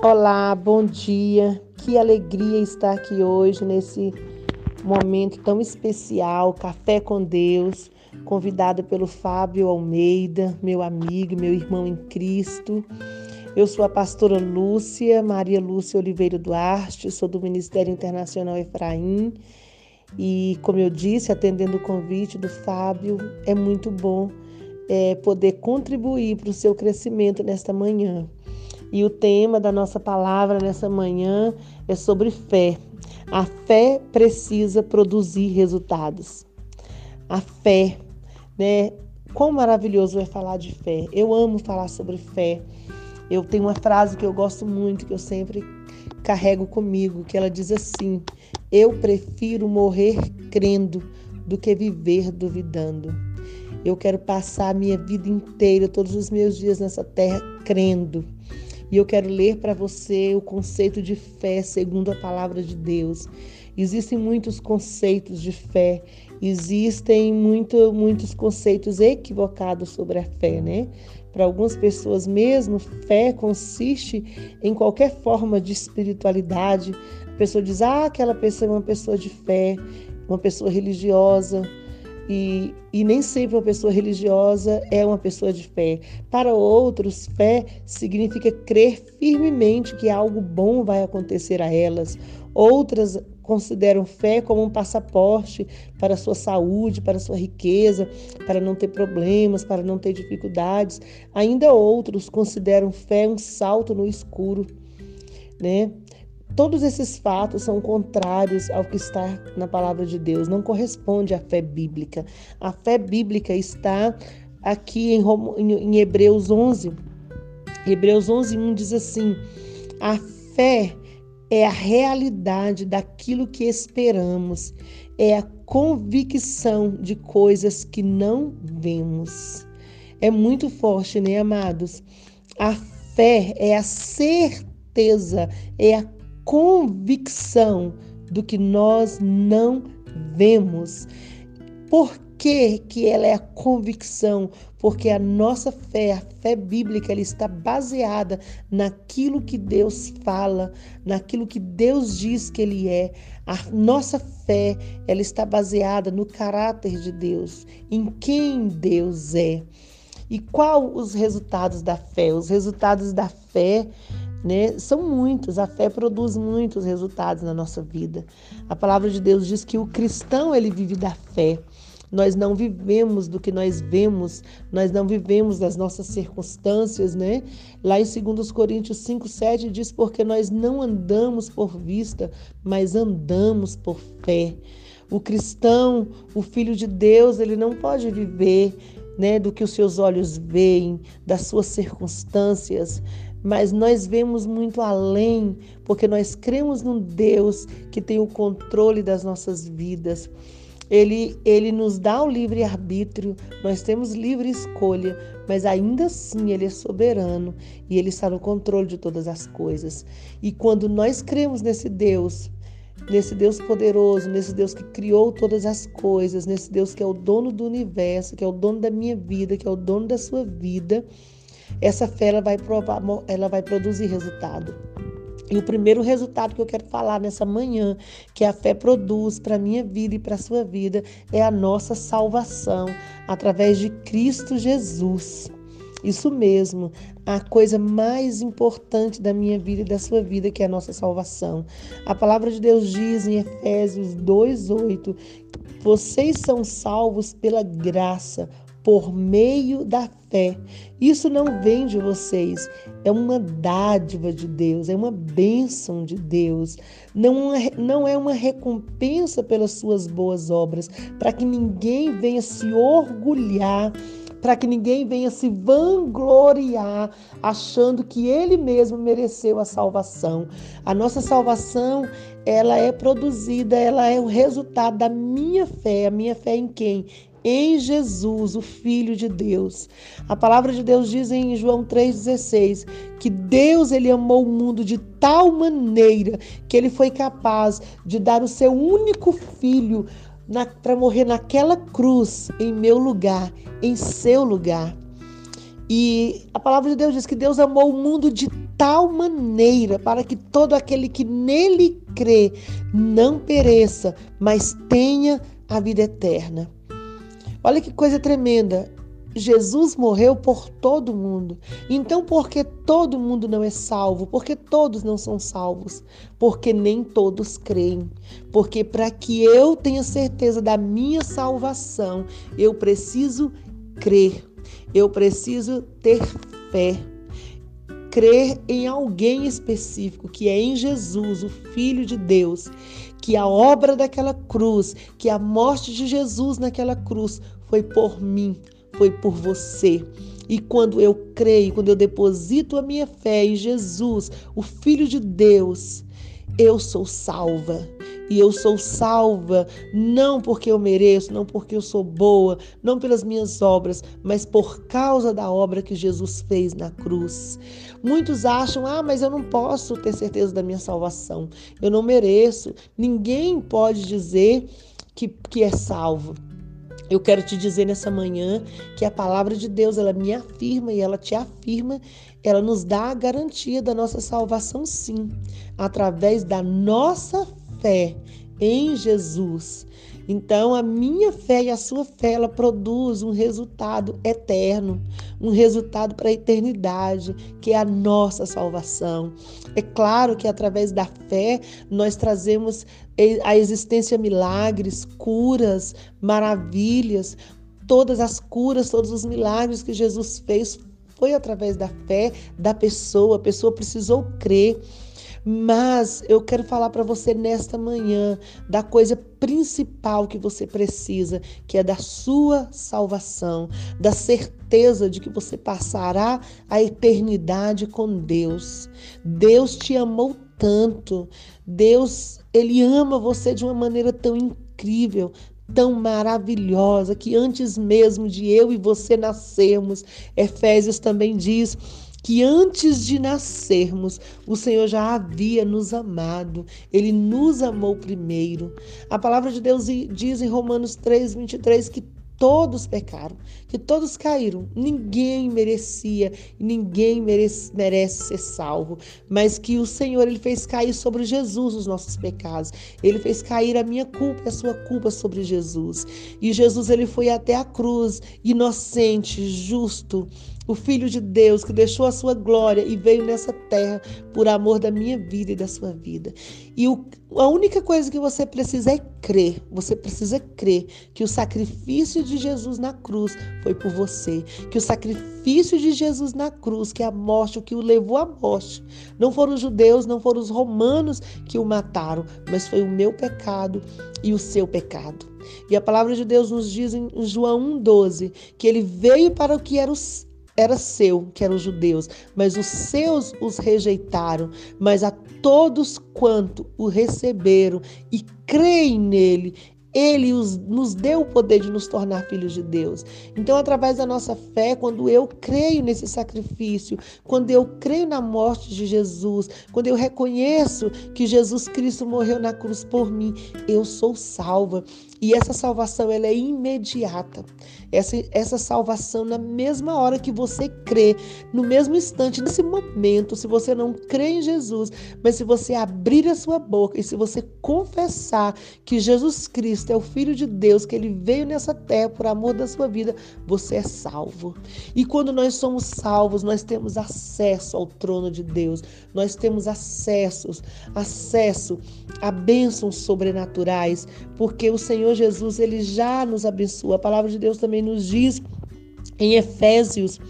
Olá, bom dia. Que alegria estar aqui hoje nesse momento tão especial, Café com Deus, convidada pelo Fábio Almeida, meu amigo, meu irmão em Cristo. Eu sou a pastora Lúcia, Maria Lúcia Oliveira Duarte, sou do Ministério Internacional Efraim. E, como eu disse, atendendo o convite do Fábio, é muito bom é, poder contribuir para o seu crescimento nesta manhã. E o tema da nossa palavra nessa manhã é sobre fé. A fé precisa produzir resultados. A fé, né? Quão maravilhoso é falar de fé. Eu amo falar sobre fé. Eu tenho uma frase que eu gosto muito, que eu sempre carrego comigo, que ela diz assim: Eu prefiro morrer crendo do que viver duvidando. Eu quero passar a minha vida inteira, todos os meus dias nessa terra, crendo e eu quero ler para você o conceito de fé segundo a palavra de Deus. Existem muitos conceitos de fé, existem muito, muitos conceitos equivocados sobre a fé, né? Para algumas pessoas mesmo, fé consiste em qualquer forma de espiritualidade. A pessoa diz: "Ah, aquela pessoa é uma pessoa de fé, uma pessoa religiosa". E, e, nem sempre uma pessoa religiosa é uma pessoa de fé. Para outros, fé significa crer firmemente que algo bom vai acontecer a elas. Outras consideram fé como um passaporte para a sua saúde, para a sua riqueza, para não ter problemas, para não ter dificuldades. Ainda outros consideram fé um salto no escuro, né? Todos esses fatos são contrários ao que está na palavra de Deus, não corresponde à fé bíblica. A fé bíblica está aqui em, em Hebreus 11. Hebreus 11, 1 diz assim: A fé é a realidade daquilo que esperamos, é a convicção de coisas que não vemos. É muito forte, né, amados? A fé é a certeza, é a convicção do que nós não vemos. Por que, que ela é a convicção? Porque a nossa fé, a fé bíblica, ela está baseada naquilo que Deus fala, naquilo que Deus diz que Ele é. A nossa fé, ela está baseada no caráter de Deus, em quem Deus é. E qual os resultados da fé? Os resultados da fé né? São muitos, a fé produz muitos resultados na nossa vida. A palavra de Deus diz que o cristão ele vive da fé. Nós não vivemos do que nós vemos, nós não vivemos das nossas circunstâncias, né? Lá em 2 Coríntios 5, 7 diz: Porque nós não andamos por vista, mas andamos por fé. O cristão, o filho de Deus, ele não pode viver né, do que os seus olhos veem, das suas circunstâncias, mas nós vemos muito além, porque nós cremos num Deus que tem o controle das nossas vidas. Ele, ele nos dá o livre arbítrio, nós temos livre escolha, mas ainda assim Ele é soberano e Ele está no controle de todas as coisas. E quando nós cremos nesse Deus, nesse Deus poderoso, nesse Deus que criou todas as coisas, nesse Deus que é o dono do universo, que é o dono da minha vida, que é o dono da sua vida, essa fé ela vai, provar, ela vai produzir resultado. E o primeiro resultado que eu quero falar nessa manhã, que a fé produz para a minha vida e para a sua vida, é a nossa salvação através de Cristo Jesus. Isso mesmo, a coisa mais importante da minha vida e da sua vida, que é a nossa salvação. A palavra de Deus diz em Efésios 2:8, vocês são salvos pela graça por meio da fé. Isso não vem de vocês, é uma dádiva de Deus, é uma bênção de Deus. Não é, não é uma recompensa pelas suas boas obras, para que ninguém venha se orgulhar para que ninguém venha se vangloriar achando que ele mesmo mereceu a salvação. A nossa salvação, ela é produzida, ela é o resultado da minha fé, a minha fé em quem? Em Jesus, o Filho de Deus. A palavra de Deus diz em João 3,16 que Deus ele amou o mundo de tal maneira que ele foi capaz de dar o seu único filho para morrer naquela cruz em meu lugar, em seu lugar. E a palavra de Deus diz que Deus amou o mundo de tal maneira para que todo aquele que nele crê não pereça, mas tenha a vida eterna. Olha que coisa tremenda. Jesus morreu por todo mundo. Então, por que todo mundo não é salvo? Porque todos não são salvos? Porque nem todos creem. Porque para que eu tenha certeza da minha salvação, eu preciso crer. Eu preciso ter fé crer em alguém específico, que é em Jesus, o Filho de Deus, que a obra daquela cruz, que a morte de Jesus naquela cruz foi por mim, foi por você. E quando eu creio, quando eu deposito a minha fé em Jesus, o Filho de Deus, eu sou salva. E eu sou salva não porque eu mereço, não porque eu sou boa, não pelas minhas obras, mas por causa da obra que Jesus fez na cruz. Muitos acham: ah, mas eu não posso ter certeza da minha salvação, eu não mereço. Ninguém pode dizer que, que é salvo. Eu quero te dizer nessa manhã que a palavra de Deus, ela me afirma e ela te afirma, ela nos dá a garantia da nossa salvação sim, através da nossa fé em Jesus. Então, a minha fé e a sua fé, ela produz um resultado eterno, um resultado para a eternidade, que é a nossa salvação. É claro que através da fé nós trazemos a existência milagres, curas, maravilhas, todas as curas, todos os milagres que Jesus fez foi através da fé da pessoa. A pessoa precisou crer. Mas eu quero falar para você nesta manhã da coisa principal que você precisa, que é da sua salvação, da certeza de que você passará a eternidade com Deus. Deus te amou tanto. Deus, ele ama você de uma maneira tão incrível, tão maravilhosa que antes mesmo de eu e você nascermos, Efésios também diz que antes de nascermos, o Senhor já havia nos amado, ele nos amou primeiro. A palavra de Deus diz em Romanos 3, 23 que todos pecaram, que todos caíram. Ninguém merecia, ninguém merece, merece ser salvo, mas que o Senhor ele fez cair sobre Jesus os nossos pecados. Ele fez cair a minha culpa e a sua culpa sobre Jesus. E Jesus ele foi até a cruz, inocente, justo, o Filho de Deus que deixou a sua glória e veio nessa terra por amor da minha vida e da sua vida. E o, a única coisa que você precisa é crer. Você precisa crer que o sacrifício de Jesus na cruz foi por você. Que o sacrifício de Jesus na cruz, que a morte, o que o levou à morte, não foram os judeus, não foram os romanos que o mataram, mas foi o meu pecado e o seu pecado. E a palavra de Deus nos diz em João 1,12 que ele veio para o que era os era seu, que eram os judeus, mas os seus os rejeitaram, mas a todos quanto o receberam e creem nele, ele os, nos deu o poder de nos tornar filhos de Deus. Então, através da nossa fé, quando eu creio nesse sacrifício, quando eu creio na morte de Jesus, quando eu reconheço que Jesus Cristo morreu na cruz por mim, eu sou salva. E essa salvação ela é imediata. Essa, essa salvação, na mesma hora que você crê, no mesmo instante, nesse momento, se você não crê em Jesus, mas se você abrir a sua boca e se você confessar que Jesus Cristo é o Filho de Deus, que ele veio nessa terra por amor da sua vida, você é salvo. E quando nós somos salvos, nós temos acesso ao trono de Deus, nós temos acesso, acesso a bênçãos sobrenaturais, porque o Senhor Jesus ele já nos abençoa. A palavra de Deus também nos diz em Efésios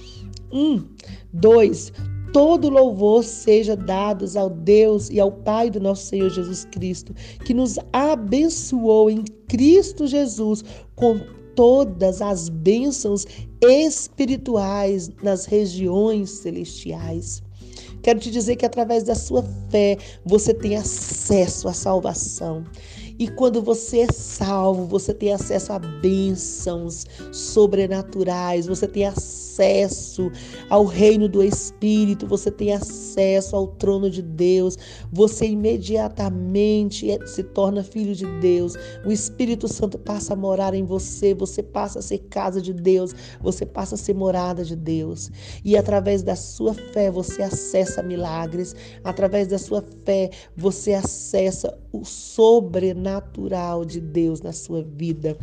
1, 2: Todo louvor seja dados ao Deus e ao Pai do nosso Senhor Jesus Cristo, que nos abençoou em Cristo Jesus com todas as bênçãos espirituais nas regiões celestiais. Quero te dizer que através da sua fé você tem acesso à salvação. E quando você é salvo, você tem acesso a bênçãos sobrenaturais, você tem acesso ao reino do Espírito, você tem acesso ao trono de Deus, você imediatamente é, se torna filho de Deus. O Espírito Santo passa a morar em você, você passa a ser casa de Deus, você passa a ser morada de Deus. E através da sua fé você acessa milagres, através da sua fé você acessa o sobrenatural de Deus na sua vida.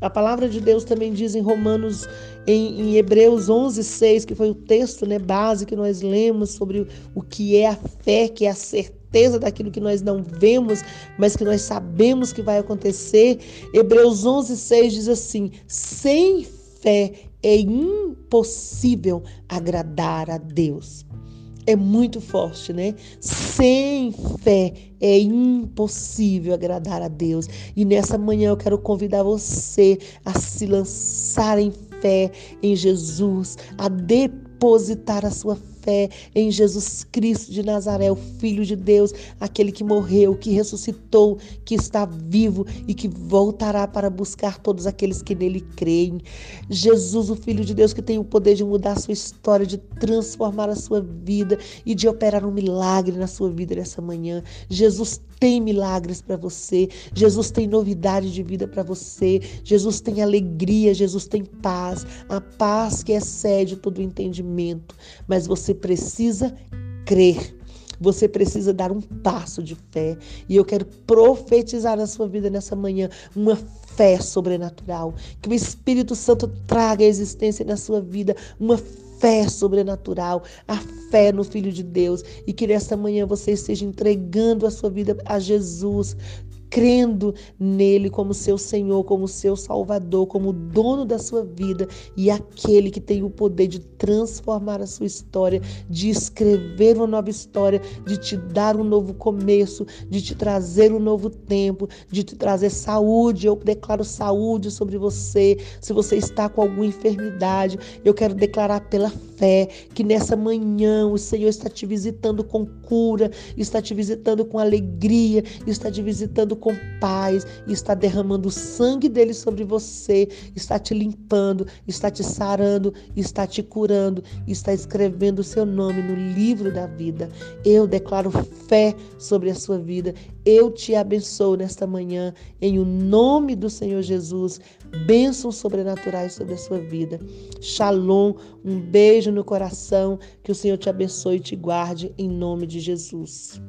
A palavra de Deus também diz em Romanos, em, em Hebreus 11, 6, que foi o texto né, base que nós lemos sobre o que é a fé, que é a certeza daquilo que nós não vemos, mas que nós sabemos que vai acontecer. Hebreus 11, 6 diz assim: sem fé é impossível agradar a Deus é muito forte, né? Sem fé é impossível agradar a Deus. E nessa manhã eu quero convidar você a se lançar em fé em Jesus, a depositar a sua fé em Jesus Cristo de Nazaré, o Filho de Deus, aquele que morreu, que ressuscitou, que está vivo e que voltará para buscar todos aqueles que nele creem. Jesus, o Filho de Deus, que tem o poder de mudar a sua história, de transformar a sua vida e de operar um milagre na sua vida nessa manhã. Jesus tem milagres para você, Jesus tem novidade de vida para você, Jesus tem alegria, Jesus tem paz, a paz que excede todo o entendimento. Mas você precisa crer. Você precisa dar um passo de fé. E eu quero profetizar na sua vida nessa manhã uma fé sobrenatural. Que o Espírito Santo traga a existência na sua vida uma fé sobrenatural, a fé no Filho de Deus. E que nessa manhã você esteja entregando a sua vida a Jesus, crendo nele como seu Senhor, como seu Salvador, como dono da sua vida e aquele que tem o poder de transformar a sua história, de escrever uma nova história, de te dar um novo começo, de te trazer um novo tempo, de te trazer saúde. Eu declaro saúde sobre você. Se você está com alguma enfermidade, eu quero declarar pela fé que nessa manhã o Senhor está te visitando com cura, está te visitando com alegria, está te visitando com paz, está derramando o sangue dele sobre você, está te limpando, está te sarando, está te curando, está escrevendo o seu nome no livro da vida. Eu declaro fé sobre a sua vida. Eu te abençoo nesta manhã, em o nome do Senhor Jesus. Bênçãos sobrenaturais sobre a sua vida. Shalom, um beijo no coração. Que o Senhor te abençoe e te guarde, em nome de Jesus.